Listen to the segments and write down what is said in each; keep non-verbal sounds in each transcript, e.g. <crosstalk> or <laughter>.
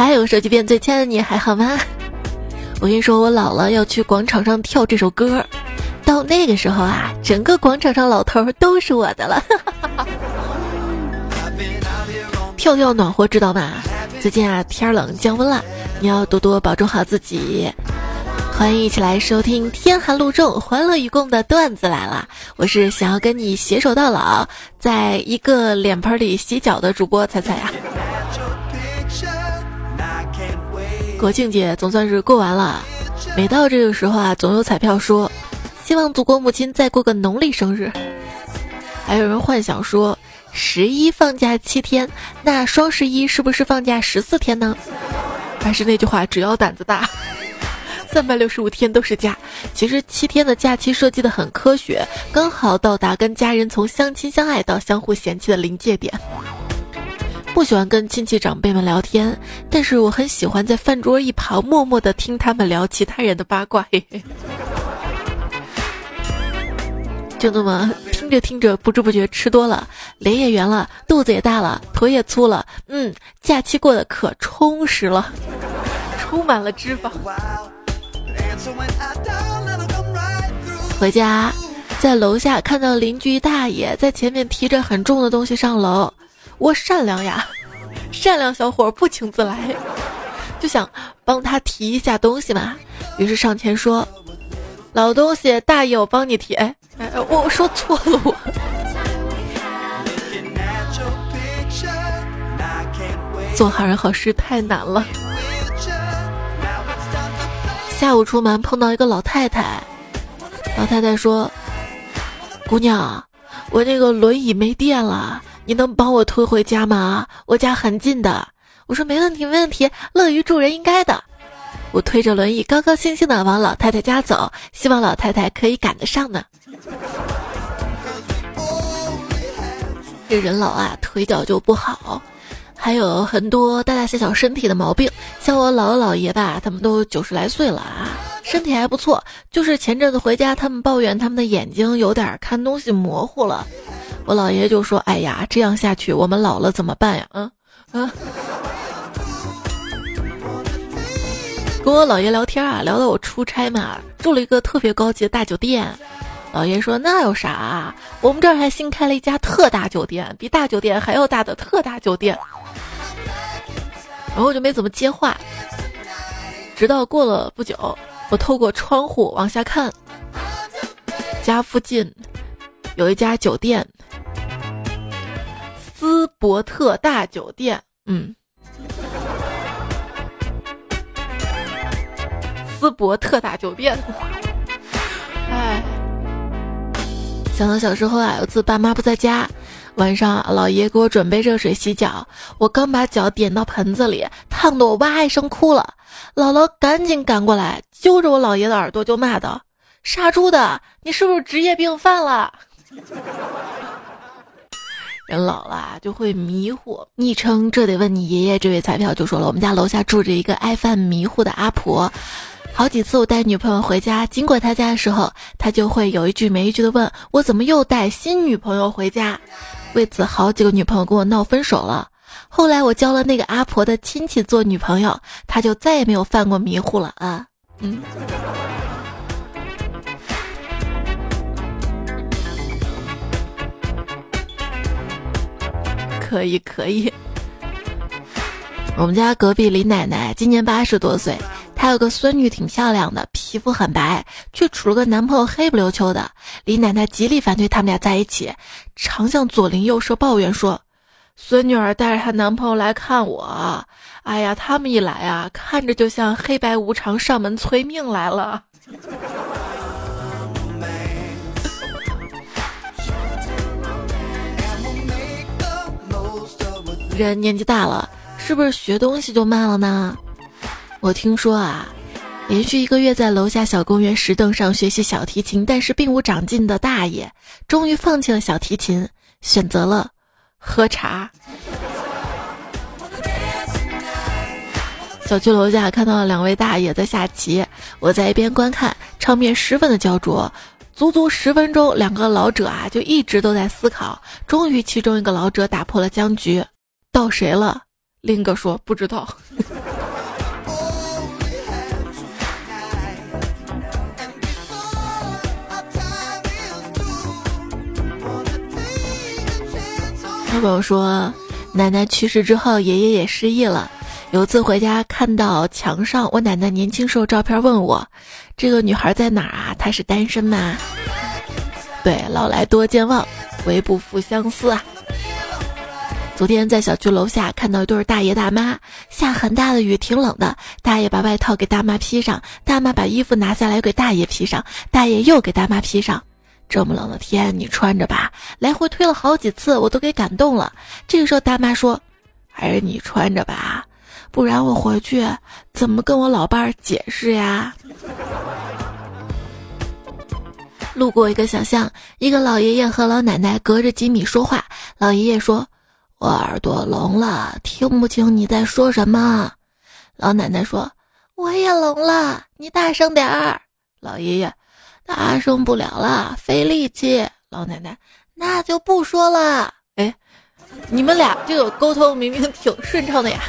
还有手机边最亲爱的你还好吗？我跟你说，我老了要去广场上跳这首歌，到那个时候啊，整个广场上老头都是我的了。<laughs> 跳跳暖和，知道吗？最近啊，天冷降温了，你要多多保重好自己。欢迎一起来收听天寒路重，欢乐与共的段子来了。我是想要跟你携手到老，在一个脸盆里洗脚的主播彩彩呀。国庆节总算是过完了，每到这个时候啊，总有彩票说，希望祖国母亲再过个农历生日。还有人幻想说，十一放假七天，那双十一是不是放假十四天呢？还是那句话，只要胆子大，<laughs> 三百六十五天都是假。其实七天的假期设计的很科学，刚好到达跟家人从相亲相爱到相互嫌弃的临界点。不喜欢跟亲戚长辈们聊天，但是我很喜欢在饭桌一旁默默的听他们聊其他人的八卦。嘿嘿。就那么听着听着，不知不觉吃多了，脸也圆了，肚子也大了，腿也粗了。嗯，假期过得可充实了，充满了脂肪。回家，在楼下看到邻居大爷在前面提着很重的东西上楼。我善良呀，<laughs> 善良小伙不请自来，就想帮他提一下东西嘛。于是上前说：“老东西，大爷我帮你提。”哎哎，我说错了我。做好人好事太难了。下午出门碰到一个老太太，老太太说：“姑娘，我那个轮椅没电了。”你能帮我推回家吗？我家很近的。我说没问题，没问题，乐于助人应该的。我推着轮椅，高高兴兴的往老太太家走，希望老太太可以赶得上呢。这人老啊，腿脚就不好，还有很多大大小小身体的毛病。像我姥姥姥爷吧，他们都九十来岁了啊，身体还不错。就是前阵子回家，他们抱怨他们的眼睛有点看东西模糊了。我姥爷就说：“哎呀，这样下去，我们老了怎么办呀？”嗯嗯，跟我姥爷聊天啊，聊到我出差嘛，住了一个特别高级的大酒店。姥爷说：“那有啥？我们这儿还新开了一家特大酒店，比大酒店还要大的特大酒店。”然后我就没怎么接话，直到过了不久，我透过窗户往下看，家附近有一家酒店。斯伯特大酒店，嗯，斯伯特大酒店，哎，想到小时候啊，有次爸妈不在家，晚上姥爷给我准备热水洗脚，我刚把脚点到盆子里，烫得我哇一声哭了，姥姥赶紧赶过来，揪着我姥爷的耳朵就骂道：“杀猪的，你是不是职业病犯了？”人老了就会迷糊，昵称这得问你爷爷。这位彩票就说了，我们家楼下住着一个爱犯迷糊的阿婆，好几次我带女朋友回家，经过他家的时候，他就会有一句没一句的问我怎么又带新女朋友回家。为此，好几个女朋友跟我闹分手了。后来我交了那个阿婆的亲戚做女朋友，他就再也没有犯过迷糊了啊。嗯。可以可以，我们家隔壁李奶奶今年八十多岁，她有个孙女挺漂亮的，皮肤很白，却处了个男朋友黑不溜秋的。李奶奶极力反对他们俩在一起，常向左邻右舍抱怨说：“孙女儿带着她男朋友来看我，哎呀，他们一来啊，看着就像黑白无常上门催命来了。”人年纪大了，是不是学东西就慢了呢？我听说啊，连续一个月在楼下小公园石凳上学习小提琴，但是并无长进的大爷，终于放弃了小提琴，选择了喝茶。小区楼下看到了两位大爷在下棋，我在一边观看，场面十分的焦灼。足足十分钟，两个老者啊就一直都在思考。终于，其中一个老者打破了僵局。到谁了？林哥说不知道。他跟我说奶奶去世之后爷爷也失忆了。有次回家看到墙上我奶奶年轻时候照片问我这个女孩在哪儿啊？她是单身吗？对老来多健忘唯不负相思啊。昨天在小区楼下看到一对大爷大妈，下很大的雨，挺冷的。大爷把外套给大妈披上，大妈把衣服拿下来给大爷披上，大爷又给大妈披上。这么冷的天，你穿着吧。来回推了好几次，我都给感动了。这个时候，大妈说：“还是你穿着吧，不然我回去怎么跟我老伴儿解释呀？”路过一个小巷，一个老爷爷和老奶奶隔着几米说话。老爷爷说。我耳朵聋了，听不清你在说什么。老奶奶说：“我也聋了，你大声点儿。”老爷爷：“大声不了了，费力气。”老奶奶：“那就不说了。”哎，你们俩这个沟通明明挺顺畅的呀。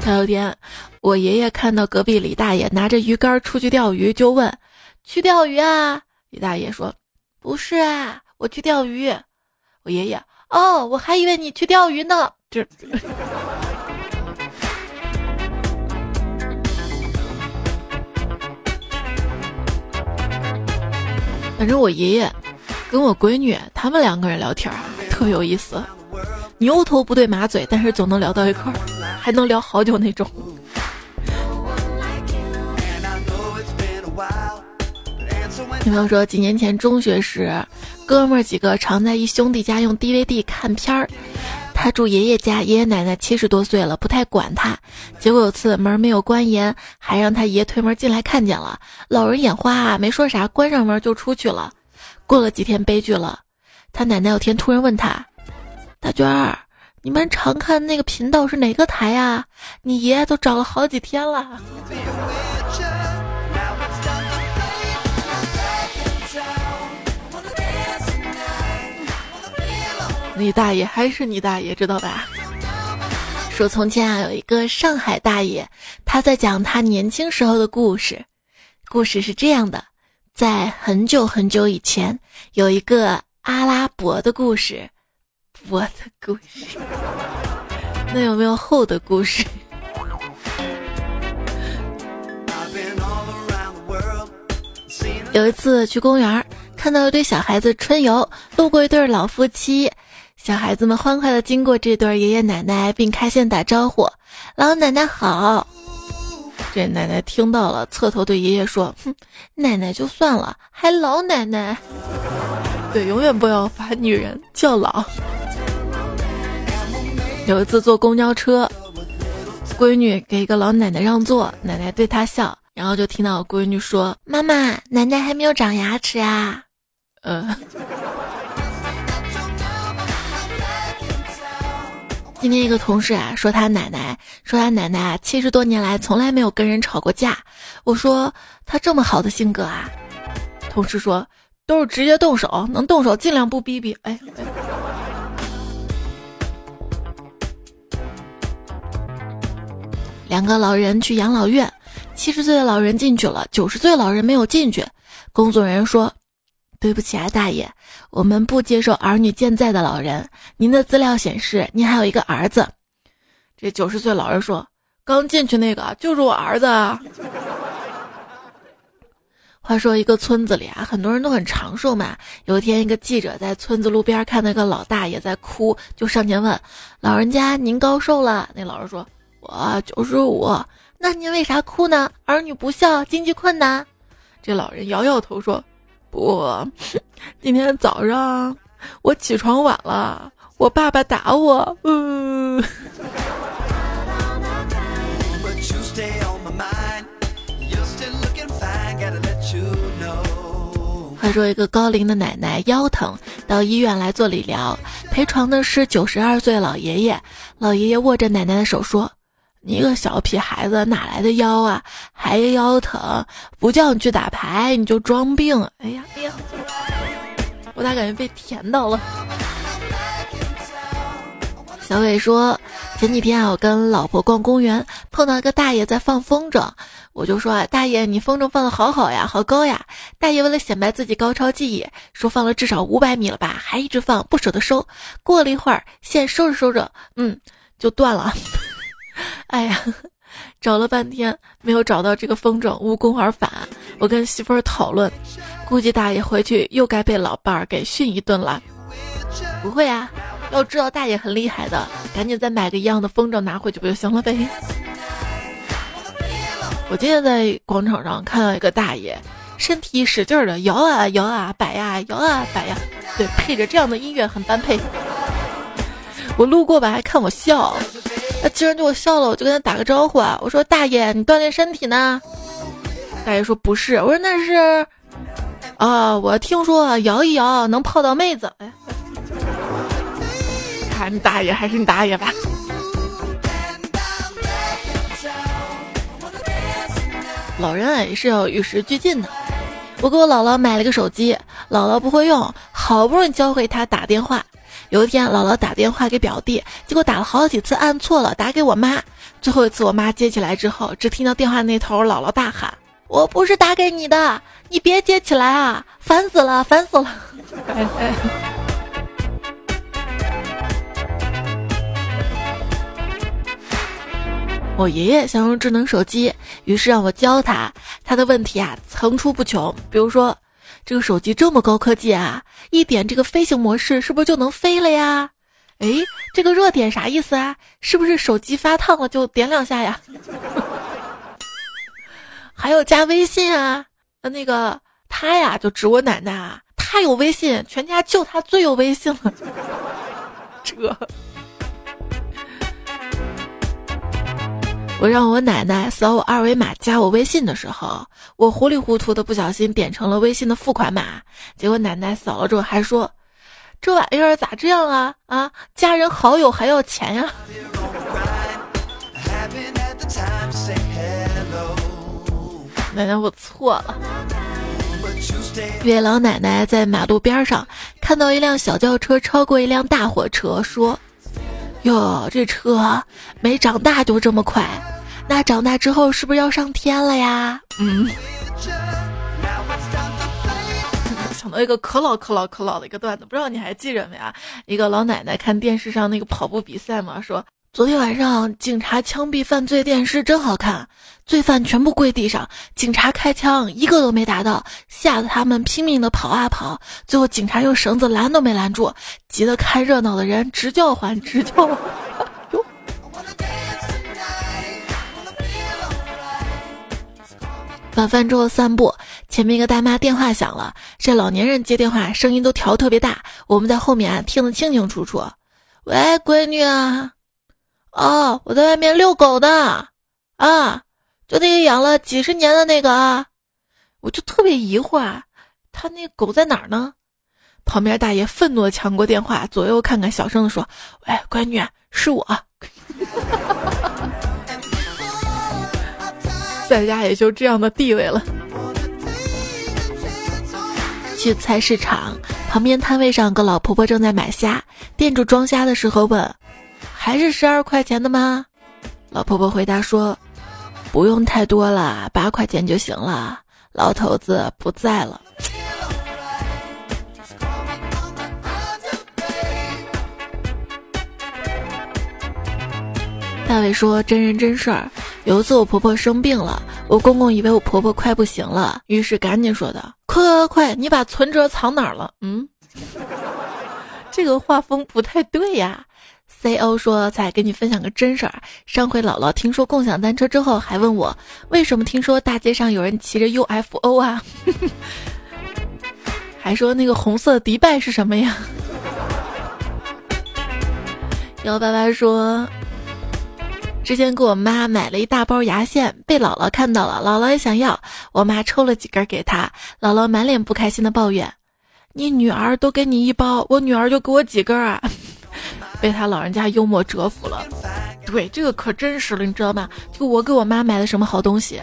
前有天，我爷爷看到隔壁李大爷拿着鱼竿出去钓鱼，就问：“去钓鱼啊？”李大爷说：“不是啊，我去钓鱼。”我爷爷哦，我还以为你去钓鱼呢。这，反正我爷爷跟我闺女他们两个人聊天啊，特有意思，牛头不对马嘴，但是总能聊到一块儿，还能聊好久那种。女朋友说，几年前中学时。哥们儿几个常在一兄弟家用 DVD 看片儿，他住爷爷家，爷爷奶奶七十多岁了，不太管他。结果有次门没有关严，还让他爷推门进来看见了。老人眼花啊，没说啥，关上门就出去了。过了几天，悲剧了，他奶奶有天突然问他：“大娟儿，你们常看那个频道是哪个台呀？你爷爷都找了好几天了。<laughs> ”你大爷还是你大爷，知道吧？说从前啊，有一个上海大爷，他在讲他年轻时候的故事。故事是这样的：在很久很久以前，有一个阿拉伯的故事。我的故事，<laughs> 那有没有后的故事？有一次去公园，看到一对小孩子春游，路过一对老夫妻。小孩子们欢快地经过这对爷爷奶奶，并开心打招呼：“老奶奶好。”这奶奶听到了，侧头对爷爷说：“哼，奶奶就算了，还老奶奶。<laughs> 对，永远不要把女人叫老。”有一次坐公交车，闺女给一个老奶奶让座，奶奶对她笑，然后就听到闺女说：“妈妈，奶奶还没有长牙齿啊。”呃。今天一个同事啊说他奶奶说他奶奶啊七十多年来从来没有跟人吵过架。我说他这么好的性格啊，同事说都是直接动手，能动手尽量不逼逼。哎，两个老人去养老院，七十岁的老人进去了，九十岁老人没有进去。工作人员说。对不起啊，大爷，我们不接受儿女健在的老人。您的资料显示，您还有一个儿子。这九十岁老人说：“刚进去那个就是我儿子。<laughs> ”话说，一个村子里啊，很多人都很长寿嘛。有一天，一个记者在村子路边看那个老大爷在哭，就上前问：“老人家，您高寿了？”那老人说：“我九十五。”那您为啥哭呢？儿女不孝，经济困难。这老人摇摇头说。不，<laughs> 今天早上我起床晚了，我爸爸打我。嗯。<laughs> 话说一个高龄的奶奶腰疼，到医院来做理疗，陪床的是九十二岁老爷爷。老爷爷握着奶奶的手说。你个小屁孩子，哪来的腰啊？还腰疼？不叫你去打牌，你就装病。哎呀，哎呀，我咋感觉被甜到了？小伟说，前几天啊，我跟老婆逛公园，碰到一个大爷在放风筝，我就说啊：“大爷，你风筝放的好好呀，好高呀！”大爷为了显摆自己高超技艺，说放了至少五百米了吧，还一直放，不舍得收。过了一会儿，线收着收着，嗯，就断了。<laughs> 哎呀，<laughs> 找了半天没有找到这个风筝，无功而返。我跟媳妇儿讨论，估计大爷回去又该被老伴儿给训一顿了。不会啊，要知道大爷很厉害的，赶紧再买个一样的风筝拿回去不就行了呗？我今天在广场上看到一个大爷，身体使劲的摇啊摇啊摆呀摇啊摆呀，对，配着这样的音乐很般配。<laughs> 我路过吧，还看我笑，竟然对我笑了，我就跟他打个招呼啊，我说大爷，你锻炼身体呢？大爷说不是，我说那是，啊，我听说摇一摇能泡到妹子，哎。看你大爷还是你大爷吧。老人也是要与时俱进的。我给我姥姥买了个手机，姥姥不会用，好不容易教会她打电话。有一天，姥姥打电话给表弟，结果打了好几次按错了，打给我妈。最后一次，我妈接起来之后，只听到电话那头姥姥大喊：“我不是打给你的，你别接起来啊，烦死了，烦死了。<laughs> ”我爷爷想用智能手机，于是让我教他。他的问题啊层出不穷，比如说，这个手机这么高科技啊，一点这个飞行模式是不是就能飞了呀？哎，这个热点啥意思啊？是不是手机发烫了就点两下呀？<laughs> 还有加微信啊？那个他呀就指我奶奶啊，他有微信，全家就他最有微信了。<laughs> 这。我让我奶奶扫我二维码加我微信的时候，我糊里糊涂的不小心点成了微信的付款码，结果奶奶扫了之后还说：“这玩意儿咋这样啊？啊，加人好友还要钱呀！” <laughs> 奶奶，我错了。月老奶奶在马路边上看到一辆小轿车超过一辆大货车，说。哟，这车没长大就这么快，那长大之后是不是要上天了呀？嗯，<laughs> 想到一个可老可老可老的一个段子，不知道你还记着没啊？一个老奶奶看电视上那个跑步比赛嘛，说。昨天晚上，警察枪毙犯罪电视真好看，罪犯全部跪地上，警察开枪一个都没打到，吓得他们拼命的跑啊跑，最后警察用绳子拦都没拦住，急得看热闹的人直叫唤直叫唤。晚饭之后散步，前面一个大妈电话响了，这老年人接电话声音都调特别大，我们在后面听得清清楚楚。喂，闺女啊。哦，我在外面遛狗的，啊，就那个养了几十年的那个啊，我就特别疑惑，啊，他那狗在哪儿呢？旁边大爷愤怒的抢过电话，左右看看，小声的说：“喂，闺女，是我，<laughs> 在家也就这样的地位了。”去菜市场，旁边摊位上个老婆婆正在买虾，店主装虾的时候问。还是十二块钱的吗？老婆婆回答说：“不用太多了，八块钱就行了。”老头子不在了。大伟说：“真人真事儿，有一次我婆婆生病了，我公公以为我婆婆快不行了，于是赶紧说的：‘快快快，你把存折藏哪儿了？’嗯，这个画风不太对呀。” C.O 说：“再给你分享个真事儿。上回姥姥听说共享单车之后，还问我为什么听说大街上有人骑着 UFO 啊？<laughs> 还说那个红色迪拜是什么呀？”幺八八说：“之前给我妈买了一大包牙线，被姥姥看到了，姥姥也想要，我妈抽了几根给她，姥姥满脸不开心的抱怨：‘你女儿都给你一包，我女儿就给我几根啊？’” <laughs> 被他老人家幽默折服了，对这个可真实了，你知道吗？就我给我妈买的什么好东西，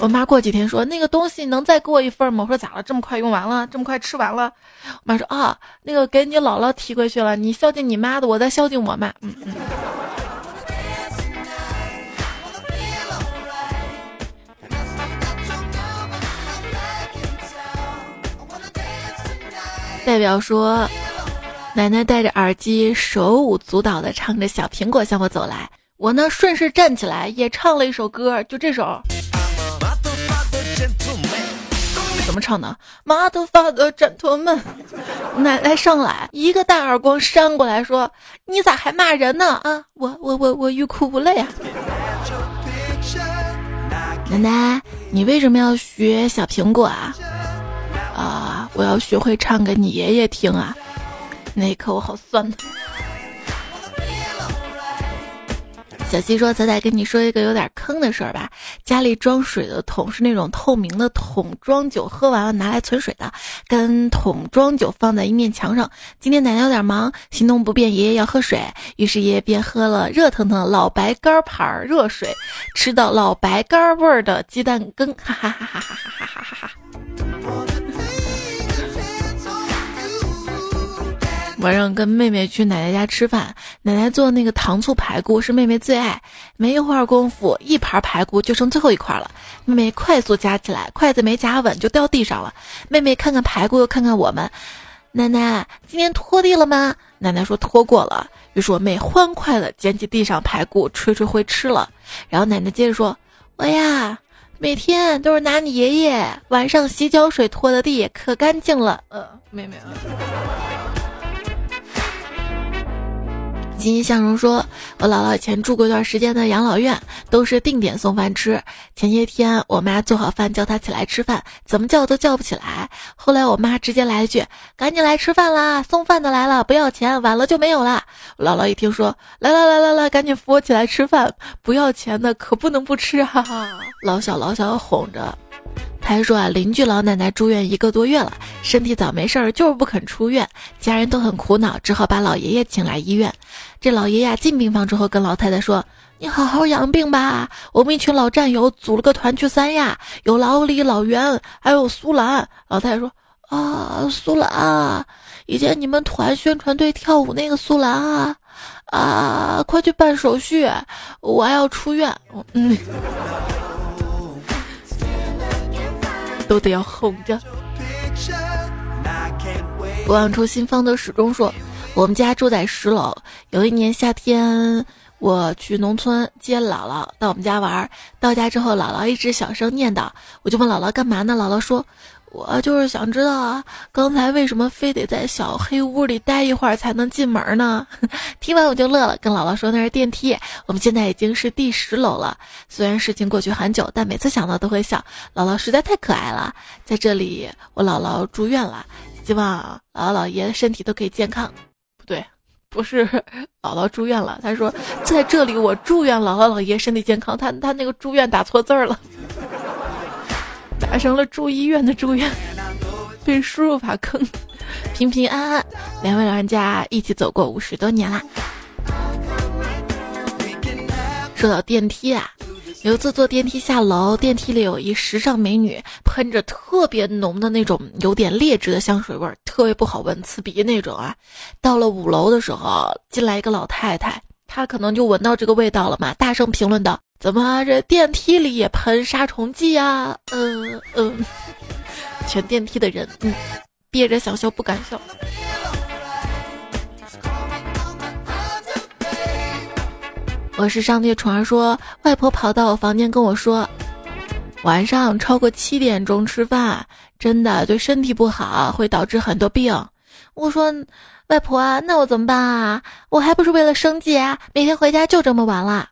我妈过几天说那个东西能再给我一份吗？我说咋了？这么快用完了？这么快吃完了？我妈说啊，那个给你姥姥提回去了，你孝敬你妈的，我再孝敬我妈。嗯嗯。代表说，奶奶戴着耳机，手舞足蹈的唱着《小苹果》向我走来，我呢顺势站起来，也唱了一首歌，就这首。怎么唱的？马头发的枕头们，奶奶上来一个大耳光扇过来，说：“你咋还骂人呢？啊，我我我我欲哭无泪啊！”奶奶，你为什么要学小苹果啊？啊，我要学会唱给你爷爷听啊！那一刻我好酸。小西说：“仔仔跟你说一个有点坑的事儿吧，家里装水的桶是那种透明的桶装酒，喝完了拿来存水的，跟桶装酒放在一面墙上。今天奶奶有点忙，行动不便，爷爷要喝水，于是爷爷便喝了热腾腾老白干牌热水，吃到老白干味儿的鸡蛋羹，哈哈哈哈哈哈哈哈哈。”晚上跟妹妹去奶奶家吃饭，奶奶做那个糖醋排骨是妹妹最爱。没一会儿功夫，一盘排骨就剩最后一块了。妹妹快速夹起来，筷子没夹稳就掉地上了。妹妹看看排骨，又看看我们，奶奶今天拖地了吗？奶奶说拖过了。于是我妹欢快的捡起地上排骨，吹吹灰吃了。然后奶奶接着说：“我呀，每天都是拿你爷爷晚上洗脚水拖的地，可干净了。”呃，妹妹啊。欣欣向荣说：“我姥姥以前住过一段时间的养老院，都是定点送饭吃。前些天我妈做好饭叫她起来吃饭，怎么叫都叫不起来。后来我妈直接来一句：‘赶紧来吃饭啦，送饭的来了，不要钱，晚了就没有了。’姥姥一听说，来来来来来，赶紧扶我起来吃饭，不要钱的可不能不吃，哈哈。老小老小哄着。”他还说啊，邻居老奶奶住院一个多月了，身体早没事儿，就是不肯出院，家人都很苦恼，只好把老爷爷请来医院。这老爷爷进病房之后，跟老太太说：“你好好养病吧，我们一群老战友组了个团去三亚，有老李、老袁，还有苏兰。”老太太说：“啊，苏兰啊，以前你们团宣传队跳舞那个苏兰啊，啊，快去办手续，我还要出院。”嗯。都得要哄着。不忘初心方得始终说：“我们家住在十楼。有一年夏天，我去农村接姥姥到我们家玩。到家之后，姥姥一直小声念叨，我就问姥姥干嘛呢？姥姥说。”我就是想知道啊，刚才为什么非得在小黑屋里待一会儿才能进门呢？<laughs> 听完我就乐了，跟姥姥说那是电梯。我们现在已经是第十楼了，虽然事情过去很久，但每次想到都会笑。姥姥实在太可爱了，在这里我姥姥住院了，希望姥姥姥爷身体都可以健康。不对，不是姥姥住院了，他说在这里我祝愿姥姥姥爷身体健康。他他那个住院打错字儿了。打成了住医院的住院，<laughs> 被输入法坑，<laughs> 平平安安。两位老人家一起走过五十多年啦。说到电梯啊，有一次坐电梯下楼，电梯里有一时尚美女，喷着特别浓的那种有点劣质的香水味儿，特别不好闻，刺鼻那种啊。到了五楼的时候，进来一个老太太，她可能就闻到这个味道了嘛，大声评论道。怎么这电梯里也喷杀虫剂啊？嗯嗯，<laughs> 全电梯的人嗯憋着想笑不敢笑。我是上帝宠儿说，外婆跑到我房间跟我说，晚上超过七点钟吃饭真的对身体不好，会导致很多病。我说，外婆啊，那我怎么办啊？我还不是为了生计啊，每天回家就这么晚了。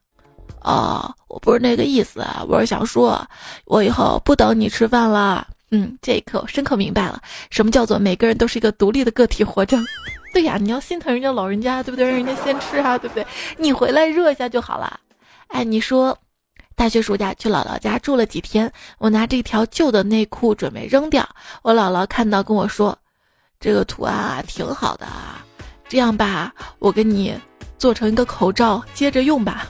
哦，我不是那个意思，我是想说，我以后不等你吃饭了。嗯，这一刻我深刻明白了，什么叫做每个人都是一个独立的个体活着。<laughs> 对呀，你要心疼人家老人家，对不对？让人家先吃啊，对不对？你回来热一下就好了。哎，你说，大学暑假去姥姥家住了几天，我拿这条旧的内裤准备扔掉，我姥姥看到跟我说，这个图案啊挺好的，这样吧，我给你做成一个口罩，接着用吧。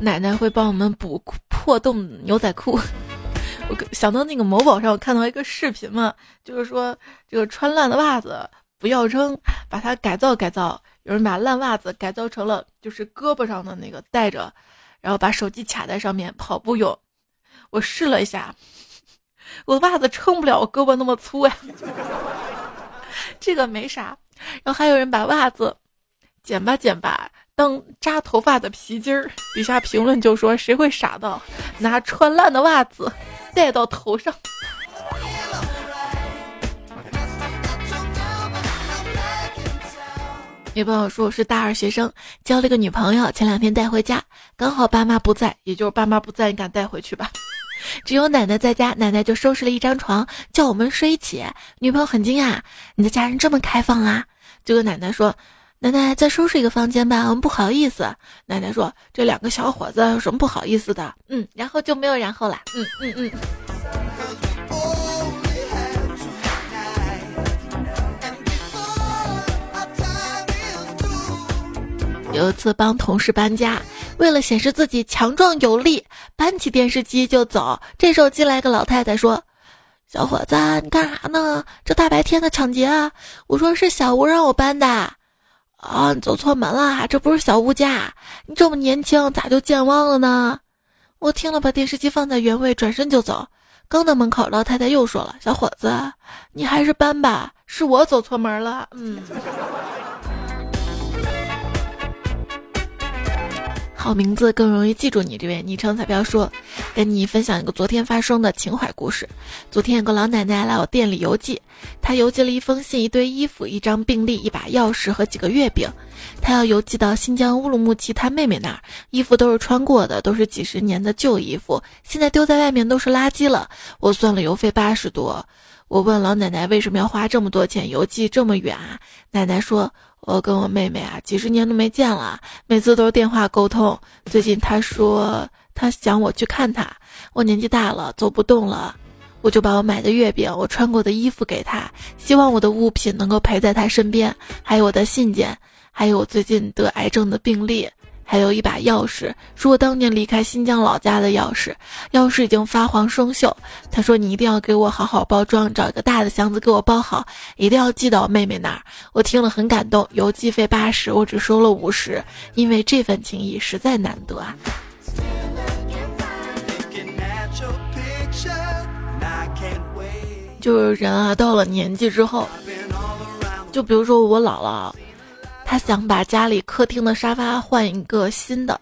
奶奶会帮我们补破洞牛仔裤。<laughs> 我想到那个某宝上，我看到一个视频嘛，就是说这个穿烂的袜子不要扔，把它改造改造。有人把烂袜子改造成了就是胳膊上的那个带着，然后把手机卡在上面跑步用。我试了一下，我袜子撑不了我胳膊那么粗呀。<laughs> 这个没啥。然后还有人把袜子剪吧剪吧当扎头发的皮筋儿，底下评论就说谁会傻到拿穿烂的袜子戴到头上。女朋友说我是大二学生，交了个女朋友，前两天带回家，刚好爸妈不在，也就是爸妈不在，你敢带回去吧？只有奶奶在家，奶奶就收拾了一张床，叫我们睡一起。女朋友很惊讶，你的家人这么开放啊？就跟奶奶说，奶奶再收拾一个房间吧，我们不好意思。奶奶说，这两个小伙子有什么不好意思的？嗯，然后就没有然后了。嗯嗯嗯。有一次帮同事搬家，为了显示自己强壮有力，搬起电视机就走。这时候进来个老太太说：“小伙子，你干啥呢？这大白天的抢劫啊！”我说：“是小吴让我搬的。”啊，你走错门了，这不是小吴家。你这么年轻，咋就健忘了呢？我听了，把电视机放在原位，转身就走。刚到门口，老太太又说了：“小伙子，你还是搬吧，是我走错门了。”嗯。好名字更容易记住你。这位昵称彩票说，跟你分享一个昨天发生的情怀故事。昨天有个老奶奶来我店里邮寄，她邮寄了一封信、一堆衣服、一张病历、一把钥匙和几个月饼。她要邮寄到新疆乌鲁木齐她妹妹那儿。衣服都是穿过的，都是几十年的旧衣服，现在丢在外面都是垃圾了。我算了邮费八十多。我问老奶奶为什么要花这么多钱邮寄这么远啊？奶奶说。我跟我妹妹啊，几十年都没见了，每次都是电话沟通。最近她说她想我去看她，我年纪大了走不动了，我就把我买的月饼、我穿过的衣服给她，希望我的物品能够陪在她身边，还有我的信件，还有我最近得癌症的病例。还有一把钥匙，是我当年离开新疆老家的钥匙，钥匙已经发黄生锈。他说：“你一定要给我好好包装，找一个大的箱子给我包好，一定要寄到妹妹那儿。”我听了很感动，邮寄费八十，我只收了五十，因为这份情谊实在难得啊。就是人啊，到了年纪之后，就比如说我姥姥。他想把家里客厅的沙发换一个新的，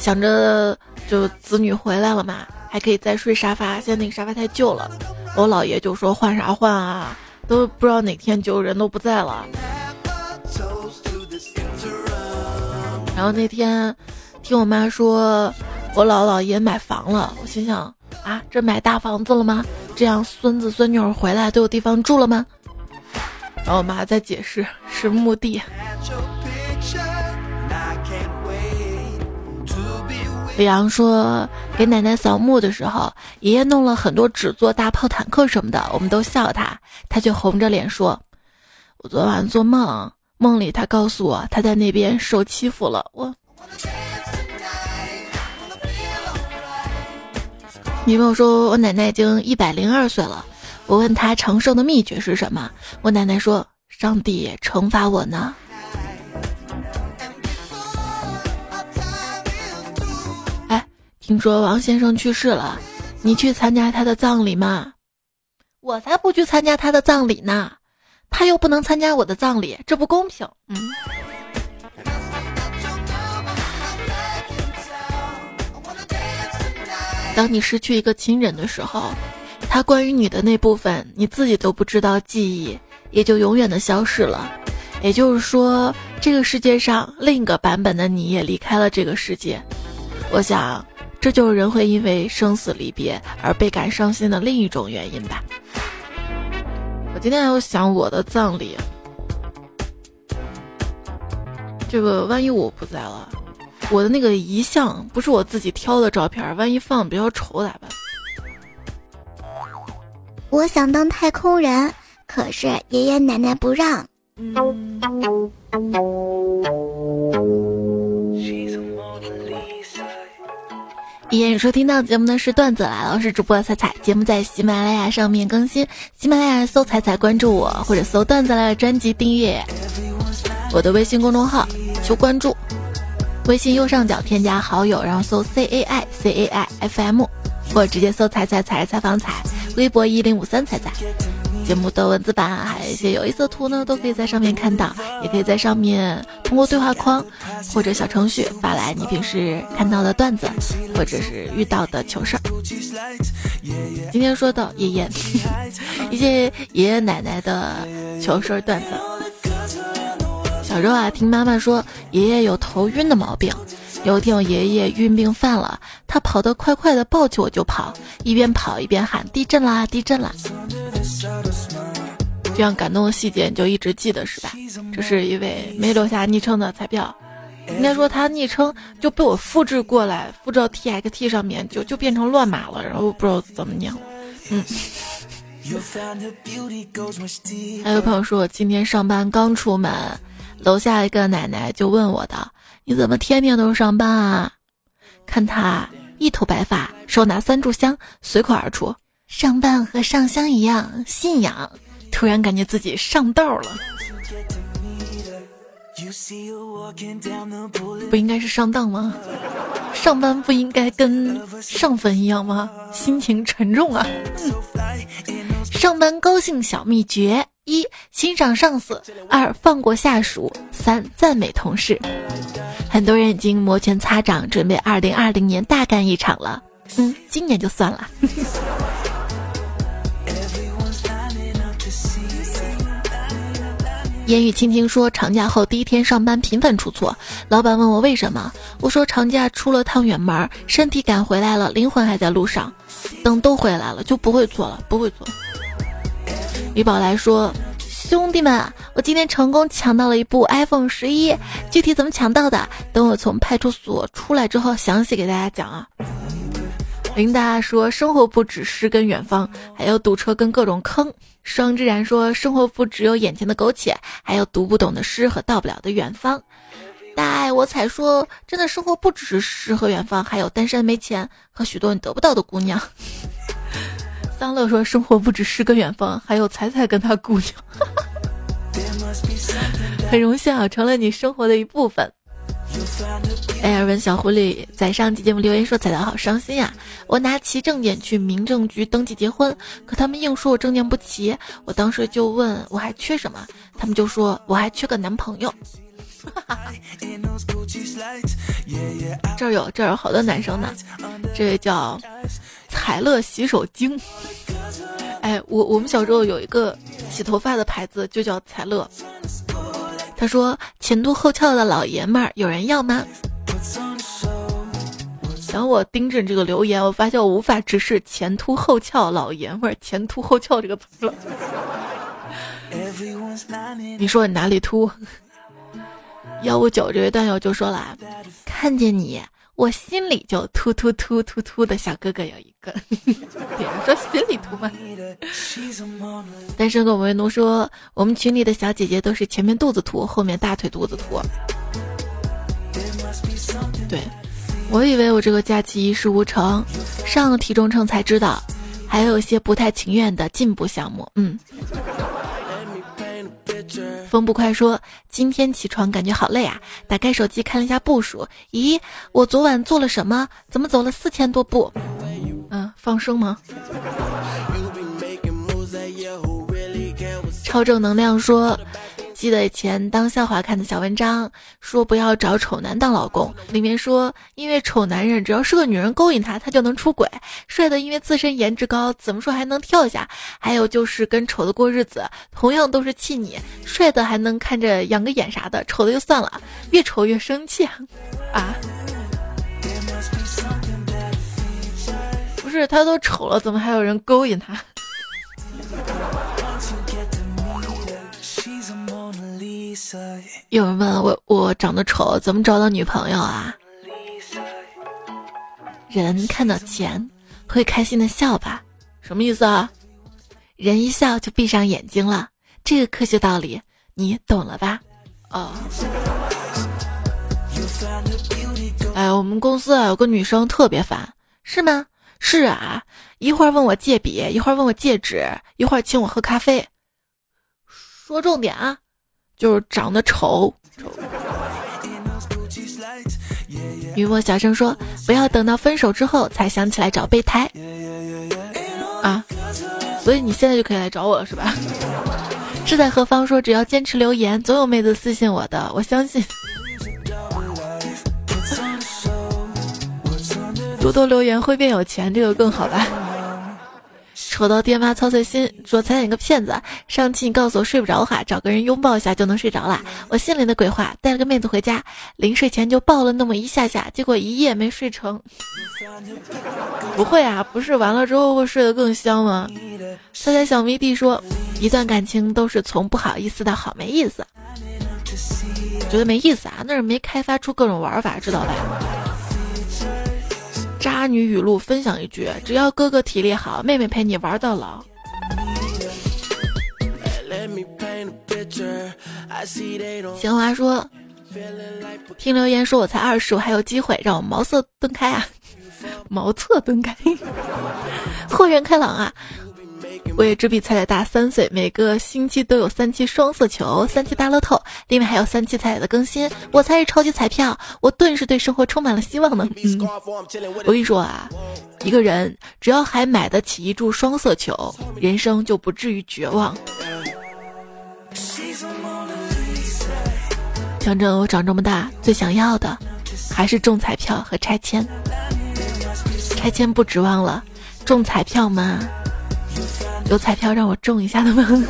想着就子女回来了嘛，还可以再睡沙发。现在那个沙发太旧了，我姥爷就说换啥换啊，都不知道哪天就人都不在了。然后那天听我妈说，我姥姥爷买房了，我心想啊，这买大房子了吗？这样孙子孙女儿回来都有地方住了吗？然后我妈在解释是墓地。李阳说，给奶奶扫墓的时候，爷爷弄了很多纸做大炮、坦克什么的，我们都笑他，他却红着脸说：“我昨晚做梦，梦里他告诉我他在那边受欺负了。”我女朋友说，我奶奶已经一百零二岁了。我问他长寿的秘诀是什么？我奶奶说：“上帝惩罚我呢。”哎，听说王先生去世了，你去参加他的葬礼吗？我才不去参加他的葬礼呢，他又不能参加我的葬礼，这不公平。嗯。当你失去一个亲人的时候。他关于你的那部分，你自己都不知道记忆，也就永远的消失了。也就是说，这个世界上另一个版本的你也离开了这个世界。我想，这就是人会因为生死离别而倍感伤心的另一种原因吧。我今天又想我的葬礼，这个万一我不在了，我的那个遗像不是我自己挑的照片，万一放比较丑咋办？我想当太空人，可是爷爷奶奶不让。依然收听到节目的是段子来了，我是主播彩彩。节目在喜马拉雅上面更新，喜马拉雅搜“彩彩”关注我，或者搜“段子来了”专辑订阅我的微信公众号，求关注。微信右上角添加好友，然后搜 C A I C A I F M，或者直接搜“彩彩彩采访彩”。微博一零五三彩彩。节目的文字版还有一些有意思的图呢，都可以在上面看到，也可以在上面通过对话框或者小程序发来你平时看到的段子，或者是遇到的糗事儿。今天说到爷爷，<laughs> 一些爷爷奶奶的糗事段子。小时候啊，听妈妈说爷爷有头晕的毛病。有一天我爷爷晕病犯了，他跑得快快的，抱起我就跑，一边跑一边喊：“地震啦，地震啦！”这样感动的细节你就一直记得是吧？这是一位没留下昵称的彩票，应该说他昵称就被我复制过来，复制到 TXT 上面，就就变成乱码了，然后不知道怎么念了。嗯。还有朋友说我今天上班刚出门，楼下一个奶奶就问我的。你怎么天天都上班啊？看他一头白发，手拿三炷香，随口而出：“上班和上香一样，信仰。”突然感觉自己上道了。不应该是上当吗？上班不应该跟上坟一样吗？心情沉重啊。上班高兴小秘诀：一、欣赏上司；二、放过下属；三、赞美同事。很多人已经摩拳擦掌，准备二零二零年大干一场了。嗯，今年就算了。<laughs> 烟雨轻轻说，长假后第一天上班频繁出错，老板问我为什么，我说长假出了趟远门，身体赶回来了，灵魂还在路上，等都回来了就不会错了，不会错。李宝来说。兄弟们，我今天成功抢到了一部 iPhone 十一，具体怎么抢到的？等我从派出所出来之后，详细给大家讲啊。林达说，生活不止诗跟远方，还有堵车跟各种坑。双之然说，生活不只有眼前的苟且，还有读不懂的诗和到不了的远方。大爱我才说，真的生活不只是诗和远方，还有单身没钱和许多你得不到的姑娘。桑乐说：“生活不止诗跟远方，还有彩彩跟他姑娘。很荣幸啊，成了你生活的一部分。”艾尔文小狐狸在上期节目留言说：“彩彩好伤心呀，我拿齐证件去民政局登记结婚，可他们硬说我证件不齐。我当时就问我还缺什么，他们就说我还缺个男朋友。<laughs> 这儿有这儿有好多男生呢，这位叫。”彩乐洗手精，哎，我我们小时候有一个洗头发的牌子，就叫彩乐。他说：“前凸后翘的老爷们儿，有人要吗？”等我盯着这个留言，我发现我无法直视“前凸后翘老爷们儿”“前凸后翘”这个词了。<laughs> 你说你哪里秃？幺五九这位段友就说了：“看见你。”我心里就突突突突突的小哥哥有一个，<laughs> 别说心里突吗？单身狗维奴说，我们群里的小姐姐都是前面肚子凸，后面大腿肚子凸。对，我以为我这个假期一事无成，上了体重秤才知道，还有些不太情愿的进步项目。嗯。风不快说：“今天起床感觉好累啊！打开手机看了一下步数，咦，我昨晚做了什么？怎么走了四千多步？嗯，放生吗？”超正能量说。记得以前当笑话看的小文章，说不要找丑男当老公。里面说，因为丑男人只要是个女人勾引他，他就能出轨；帅的因为自身颜值高，怎么说还能跳下。还有就是跟丑的过日子，同样都是气你；帅的还能看着养个眼啥的，丑的就算了，越丑越生气啊！不是他都丑了，怎么还有人勾引他？有人问我，我长得丑，怎么找到女朋友啊？人看到钱会开心的笑吧？什么意思啊？人一笑就闭上眼睛了，这个科学道理你懂了吧？哦。哎，我们公司啊有个女生特别烦，是吗？是啊，一会儿问我借笔，一会儿问我借纸，一会儿请我喝咖啡。说重点啊！就是长得丑。丑雨墨小声说：“不要等到分手之后才想起来找备胎。”啊，所以你现在就可以来找我了，是吧？志在何方说只要坚持留言，总有妹子私信我的，我相信。多多留言会变有钱，这个更好吧？丑到爹妈操碎心，说才演个骗子。上期你告诉我睡不着哈，找个人拥抱一下就能睡着了。我心里的鬼话，带了个妹子回家，临睡前就抱了那么一下下，结果一夜没睡成。不会啊，不是完了之后会睡得更香吗？他家小迷弟说，一段感情都是从不好意思到好没意思。觉得没意思啊，那是没开发出各种玩法，知道吧？渣女语录分享一句：只要哥哥体力好，妹妹陪你玩到老。闲话说，听留言说我才二十，我还有机会，让我茅塞顿开啊！<laughs> 茅塞顿开，<laughs> 豁然开朗啊！我也只比彩彩大三岁，每个星期都有三期双色球、三期大乐透，另外还有三期彩彩的更新。我才是超级彩票，我顿时对生活充满了希望呢。嗯，我跟你说啊，一个人只要还买得起一注双色球，人生就不至于绝望。讲真，我长这么大最想要的还是中彩票和拆迁。拆迁不指望了，中彩票嘛。有彩票让我中一下的吗？<laughs>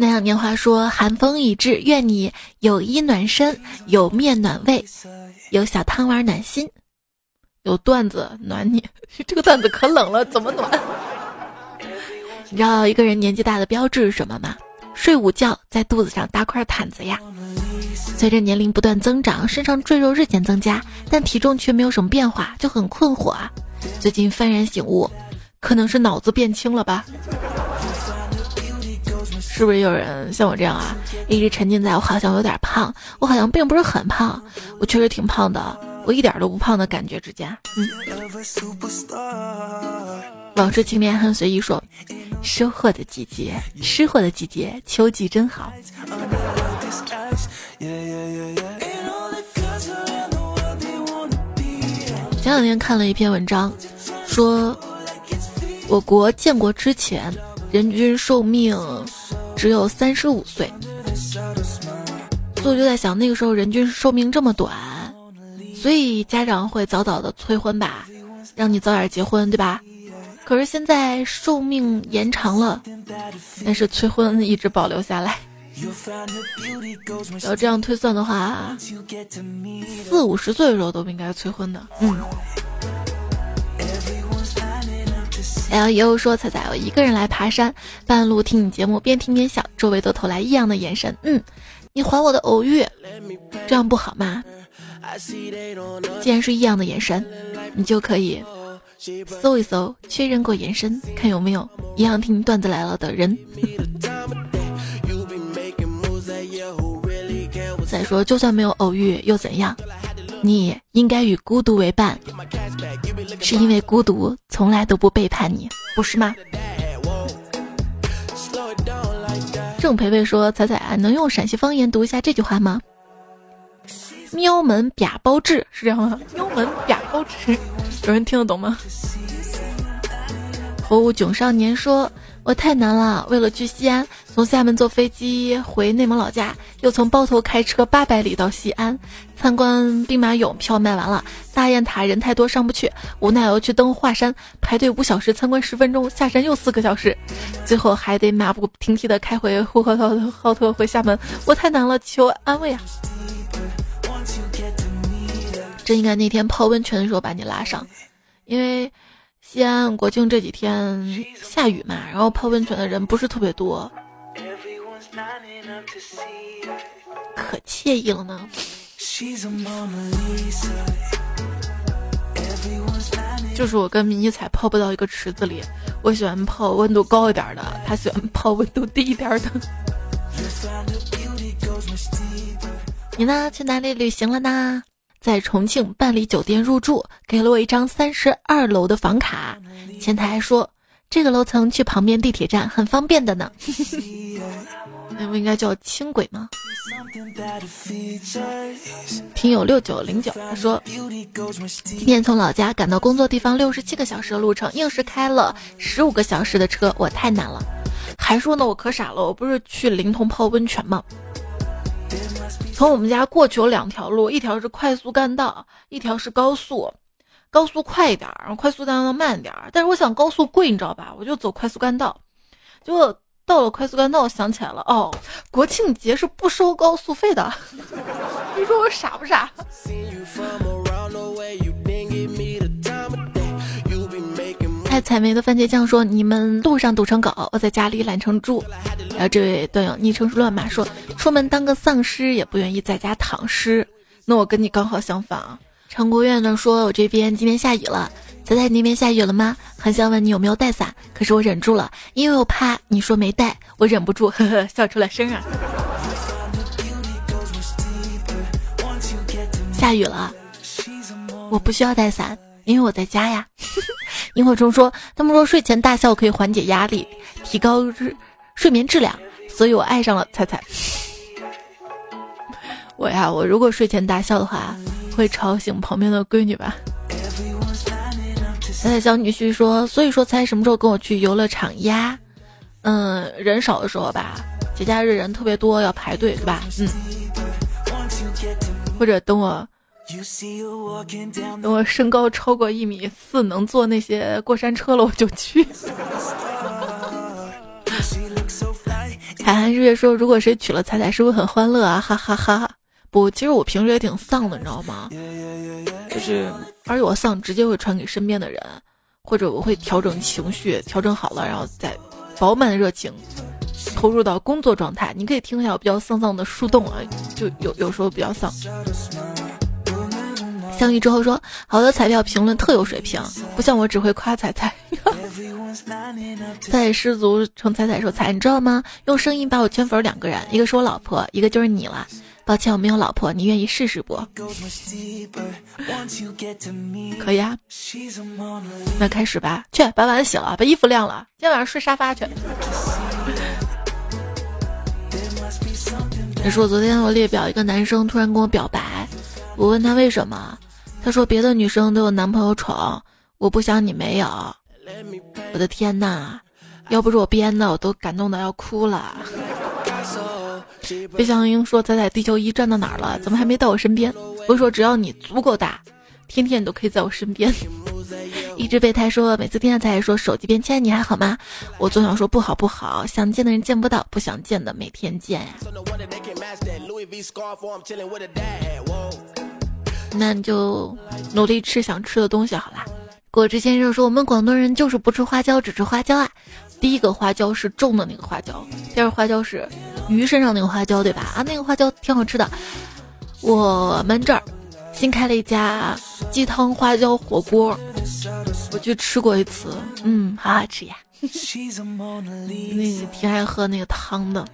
那样年华说：“寒风已至，愿你有衣暖身，有面暖胃，有小汤碗暖心，有段子暖你。<laughs> 这个段子可冷了，怎么暖？<laughs> 你知道一个人年纪大的标志是什么吗？睡午觉，在肚子上搭块毯子呀。随着年龄不断增长，身上赘肉日渐增加，但体重却没有什么变化，就很困惑啊。”最近幡然醒悟，可能是脑子变轻了吧？是不是有人像我这样啊？一直沉浸在我好像有点胖，我好像并不是很胖，我确实挺胖的，我一点都不胖的感觉之间。嗯。往事青年很随意说：“收获的季节，吃货的季节，秋季真好。”前两天看了一篇文章，说我国建国之前人均寿命只有三十五岁，所以就在想，那个时候人均寿命这么短，所以家长会早早的催婚吧，让你早点结婚，对吧？可是现在寿命延长了，但是催婚一直保留下来。要这样推算的话，四五十岁的时候都不应该催婚的。嗯。然后也有说彩彩，我一个人来爬山，半路听你节目，边听边笑，周围都投来异样的眼神。嗯，你还我的偶遇，这样不好吗？既然是异样的眼神，你就可以搜一搜，确认过眼神，看有没有一样听段子来了的人。说，就算没有偶遇又怎样？你应该与孤独为伴，是因为孤独从来都不背叛你，不是吗？郑培培说：“彩彩，能用陕西方言读一下这句话吗？”喵门瘪包治是这样吗？喵门瘪包治，有人听得懂吗？火舞囧少年说。我太难了，为了去西安，从厦门坐飞机回内蒙老家，又从包头开车八百里到西安参观兵马俑，票卖完了，大雁塔人太多上不去，无奈我去登华山，排队五小时，参观十分钟，下山又四个小时，最后还得马不停蹄的开回呼和浩特回厦门，我太难了，求安慰啊！真应该那天泡温泉的时候把你拉上，因为。西安国庆这几天下雨嘛，然后泡温泉的人不是特别多，可惬意了呢。就是我跟迷你彩泡不到一个池子里，我喜欢泡温度高一点的，他喜欢泡温度低一点的。你呢？去哪里旅行了呢？在重庆办理酒店入住，给了我一张三十二楼的房卡。前台说：“这个楼层去旁边地铁站很方便的呢。那不应该叫轻轨吗？听友六九零九他说，今天从老家赶到工作地方六十七个小时的路程，硬是开了十五个小时的车，我太难了。还说呢，我可傻了，我不是去临潼泡温泉吗？从我们家过去有两条路，一条是快速干道，一条是高速。高速快一点，然后快速干道慢点。但是我想高速贵，你知道吧？我就走快速干道。结果到了快速干道，我想起来了，哦，国庆节是不收高速费的。<laughs> 你说我傻不傻？爱 <laughs> 采梅的番茄酱说：“你们路上堵成狗，我在家里懒成猪。”然后这位段友昵称是乱码说：“出门当个丧尸也不愿意在家躺尸。”那我跟你刚好相反啊。常国院呢说：“我这边今天下雨了，仔仔那边下雨了吗？很想问你有没有带伞，可是我忍住了，因为我怕你说没带，我忍不住呵呵笑出了声啊。”下雨了，我不需要带伞，因为我在家呀。<laughs> 萤火虫说：“他们说睡前大笑可以缓解压力，提高睡眠质量，所以我爱上了彩彩。<laughs> 我呀，我如果睡前大笑的话。”会吵醒旁边的闺女吧？彩彩小女婿说：“所以说，猜什么时候跟我去游乐场呀？嗯，人少的时候吧，节假日人特别多要排队，对吧？嗯，或者等我等我身高超过一米四，能坐那些过山车了，我就去。”海涵日月说：“如果谁娶了彩彩，是不是很欢乐啊？哈哈哈。”不，其实我平时也挺丧的，你知道吗？就是，而我丧直接会传给身边的人，或者我会调整情绪，调整好了，然后再饱满的热情投入到工作状态。你可以听一下我比较丧丧的树洞啊，就有有时候比较丧。相遇之后说，好的彩票评论特有水平，不像我只会夸彩彩。<laughs> 在失足成彩彩说彩，你知道吗？用声音把我圈粉两个人，一个是我老婆，一个就是你了。抱歉，我没有老婆，你愿意试试不？可以啊，那开始吧。去把碗洗了，把衣服晾了，今天晚上睡沙发去。你说昨天我列表一个男生突然跟我表白，我问他为什么，他说别的女生都有男朋友宠，我不想你没有。我的天呐，要不是我编的，我都感动的要哭了。飞翔鹰说：“仔仔，地球仪转到哪儿了？怎么还没到我身边？”我说：“只要你足够大，天天你都可以在我身边。”一只备胎说：“每次听到仔仔说手机边，亲爱你还好吗？”我总想说不好不好，想见的人见不到，不想见的每天见。那你就努力吃想吃的东西好啦。果汁先生说：“我们广东人就是不吃花椒，只吃花椒啊。第一个花椒是种的那个花椒，第二花椒是。”鱼身上那个花椒对吧？啊，那个花椒挺好吃的。我们这儿新开了一家鸡汤花椒火锅，我去吃过一次，嗯，好好吃呀。那个挺爱喝那个汤的。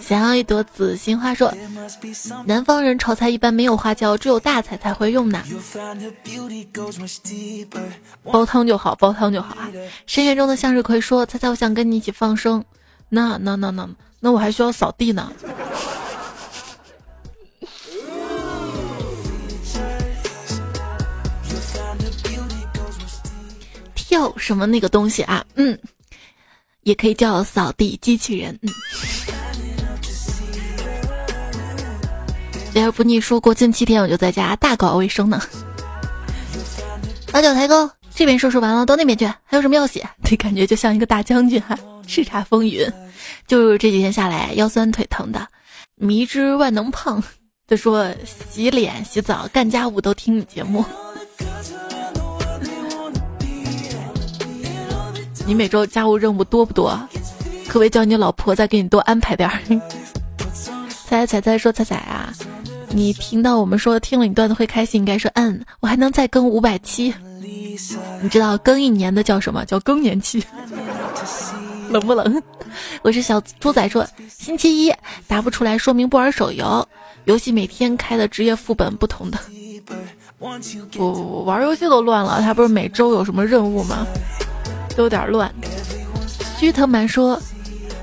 想要一朵紫心花说，南方人炒菜一般没有花椒，只有大菜才会用呢。煲汤就好，煲汤就好啊。深渊中的向日葵说，猜猜我想跟你一起放生。那那那那那我还需要扫地呢。叫什么那个东西啊？嗯，也可以叫扫地机器人。嗯。而不腻说国庆七天我就在家大搞卫生呢。把脚抬高，这边收拾完了，到那边去。还有什么要写？这感觉就像一个大将军哈。叱咤风云，就是这几天下来腰酸腿疼的。迷之万能胖，他说洗脸、洗澡、干家务都听你节目。你每周家务任务多不多？可不可以叫你老婆再给你多安排点儿？彩彩彩说彩彩啊，你听到我们说听了你段子会开心，应该说嗯，我还能再更五百期。你知道更一年的叫什么叫更年期？<laughs> 冷不冷？我是小猪仔说，星期一答不出来，说明不玩手游。游戏每天开的职业副本不同的。我玩游戏都乱了，他不是每周有什么任务吗？都有点乱。须藤满说。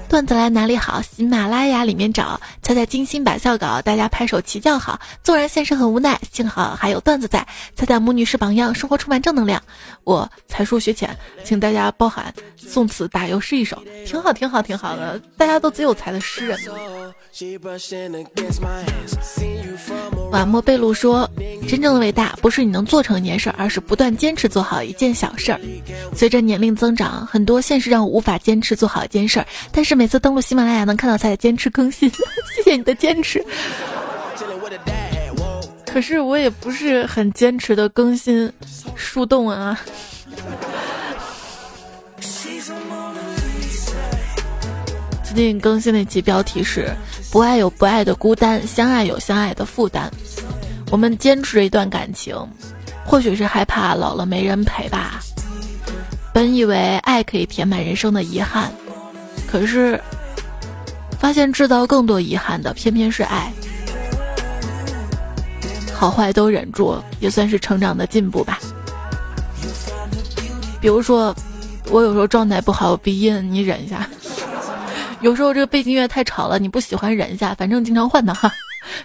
段子来哪里好？喜马拉雅里面找，猜猜精心百校稿，大家拍手齐叫好。纵然现实很无奈，幸好还有段子在。猜猜母女是榜样，生活充满正能量。我才疏学浅，请大家包涵。宋词打油诗一首，挺好，挺好，挺好的。大家都贼有才的诗人。瓦莫贝鲁说：“真正的伟大不是你能做成一件事，而是不断坚持做好一件小事儿。”随着年龄增长，很多现实让我无法坚持做好一件事儿，但是每次登录喜马拉雅能看到他在坚持更新，<laughs> 谢谢你的坚持。可是我也不是很坚持的更新树洞啊。最近更新的一期标题是“不爱有不爱的孤单，相爱有相爱的负担”。我们坚持一段感情，或许是害怕老了没人陪吧。本以为爱可以填满人生的遗憾，可是发现制造更多遗憾的偏偏是爱。好坏都忍住，也算是成长的进步吧。比如说，我有时候状态不好，鼻音，你忍一下。有时候这个背景音乐太吵了，你不喜欢忍一下，反正经常换的哈。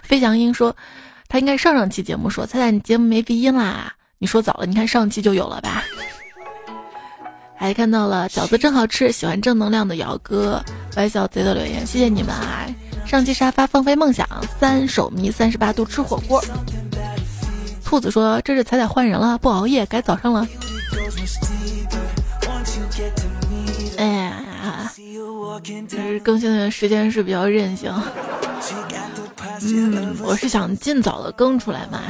飞翔鹰说，他应该上上期节目说，猜猜你节目没鼻音啦？你说早了，你看上期就有了吧？还看到了饺子真好吃，喜欢正能量的姚哥，歪小贼的留言，谢谢你们啊！上期沙发放飞梦想，三手迷三十八度吃火锅。兔子说这是彩彩换人了，不熬夜改早上了。哎呀。更新的时间是比较任性，嗯，我是想尽早的更出来嘛。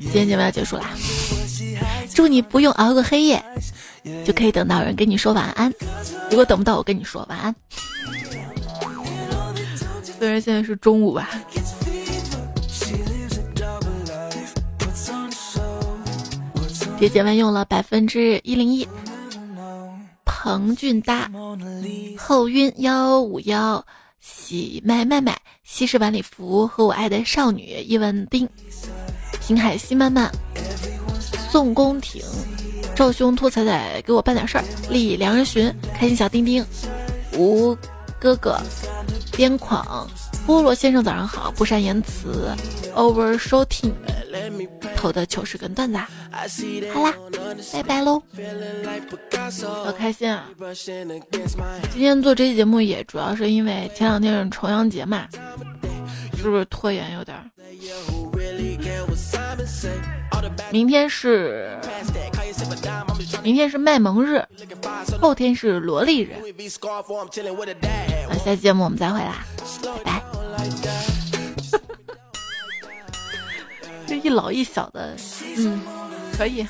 今天节目要结束啦，祝你不用熬个黑夜，就可以等到人跟你说晚安。如果等不到我跟你说晚安，虽然现在是中午吧。这节目用了百分之一零一。彭俊达，后晕幺五幺，喜麦麦麦，西式晚礼服和我爱的少女叶文丁，平海西曼曼，宋宫廷，赵兄兔彩彩给我办点事儿，立梁人寻，开心小丁丁，吴哥哥，癫狂，菠萝先生早上好，不善言辞。，over shooting。头的糗事跟段子，好啦，拜拜喽！好开心啊！今天做这期节目也主要是因为前两天是重阳节嘛，是不是拖延有点？明天是明天是卖萌日，后天是萝莉日。那下期节目我们再会啦，拜拜。这一老一小的，嗯，可以。